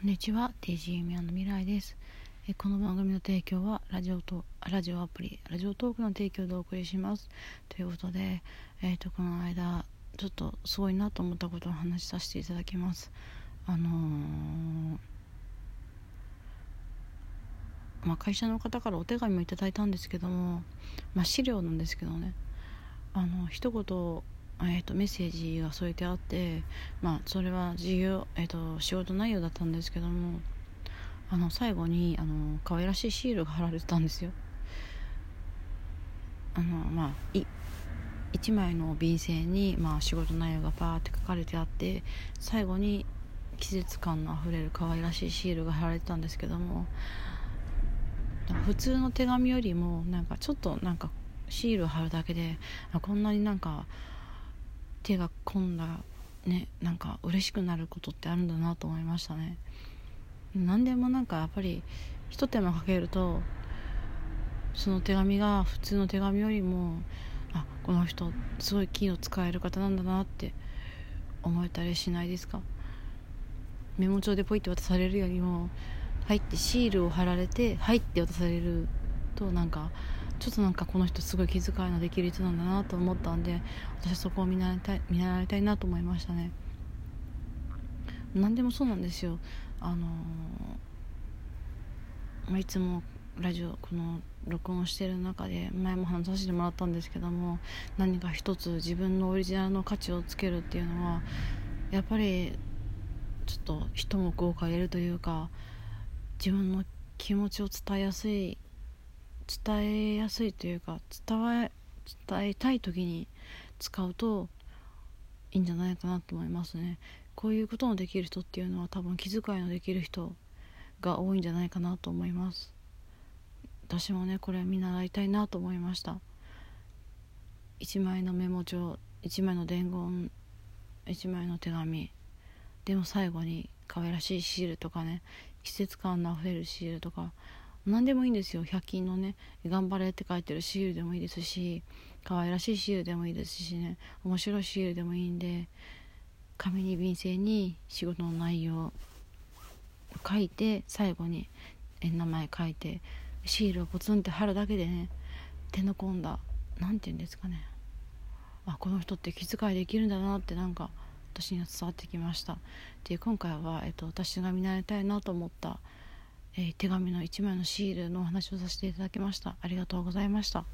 こんにちは。TG ミアの未来です。えこの番組の提供はラジオとラジオアプリラジオトークの提供でお送りします。ということで、えーと、この間ちょっとすごいなと思ったことを話しさせていただきます。あのー、まあ、会社の方からお手紙をいただいたんですけども、まあ、資料なんですけどね。あの一言えーと、メッセージが添えてあって、まあ、それは事業、えーと、仕事内容だったんですけどもあの最後にあの可愛らしいシールが貼られてたんですよ。あのまあい1枚の便箋に、まあ、仕事内容がパーって書かれてあって最後に季節感のあふれる可愛らしいシールが貼られてたんですけども普通の手紙よりもなんかちょっとなんかシールを貼るだけであこんなになんか手が込んだねなんか嬉しくなることってあるんだなと思いましたね。何でもなんかやっぱりひと手間かけるとその手紙が普通の手紙よりもあこの人すごい気を使える方なんだなって思えたりしないですか？メモ帳でポイって渡されるよりも入ってシールを貼られて入って渡されるとなんかちょっとなんかこの人すごい気遣いのできる人なんだなと思ったんで私はそこを見習いたい見習いたいなと思いましたね。何でもそうなんですよ。あのー、いつもラジオこの録音してる中で前も話させてもらったんですけども何か一つ自分のオリジナルの価値をつけるっていうのはやっぱりちょっと一目置かれるというか自分の気持ちを伝えやすい伝えやすいというか伝え伝えたい時に使うといいんじゃないかなと思いますね。こういうことのできる人っていうのは多分気遣いのできる人が多いんじゃないかなと思います。私もねこれ見習いたいなと思いました。1枚のメモ帳1枚の伝言1枚の手紙。でも最後に可愛らしいシールとかね季節感のあふれるシールとか何でもいいんですよ。100均のね「頑張れ」って書いてるシールでもいいですし可愛らしいシールでもいいですしね。面白いシールでもいいんで紙に便箋に仕事の内容を書いて最後に名前書いてシールをポツンって貼るだけでね手の込んだ何て言うんですかね。あこの人って気遣いできるんだなってなんか私には伝わってきました。で今回は、えっと、私が見習いたいなと思ったえー、手紙の1枚のシールのお話をさせていただきました。ありがとうございました。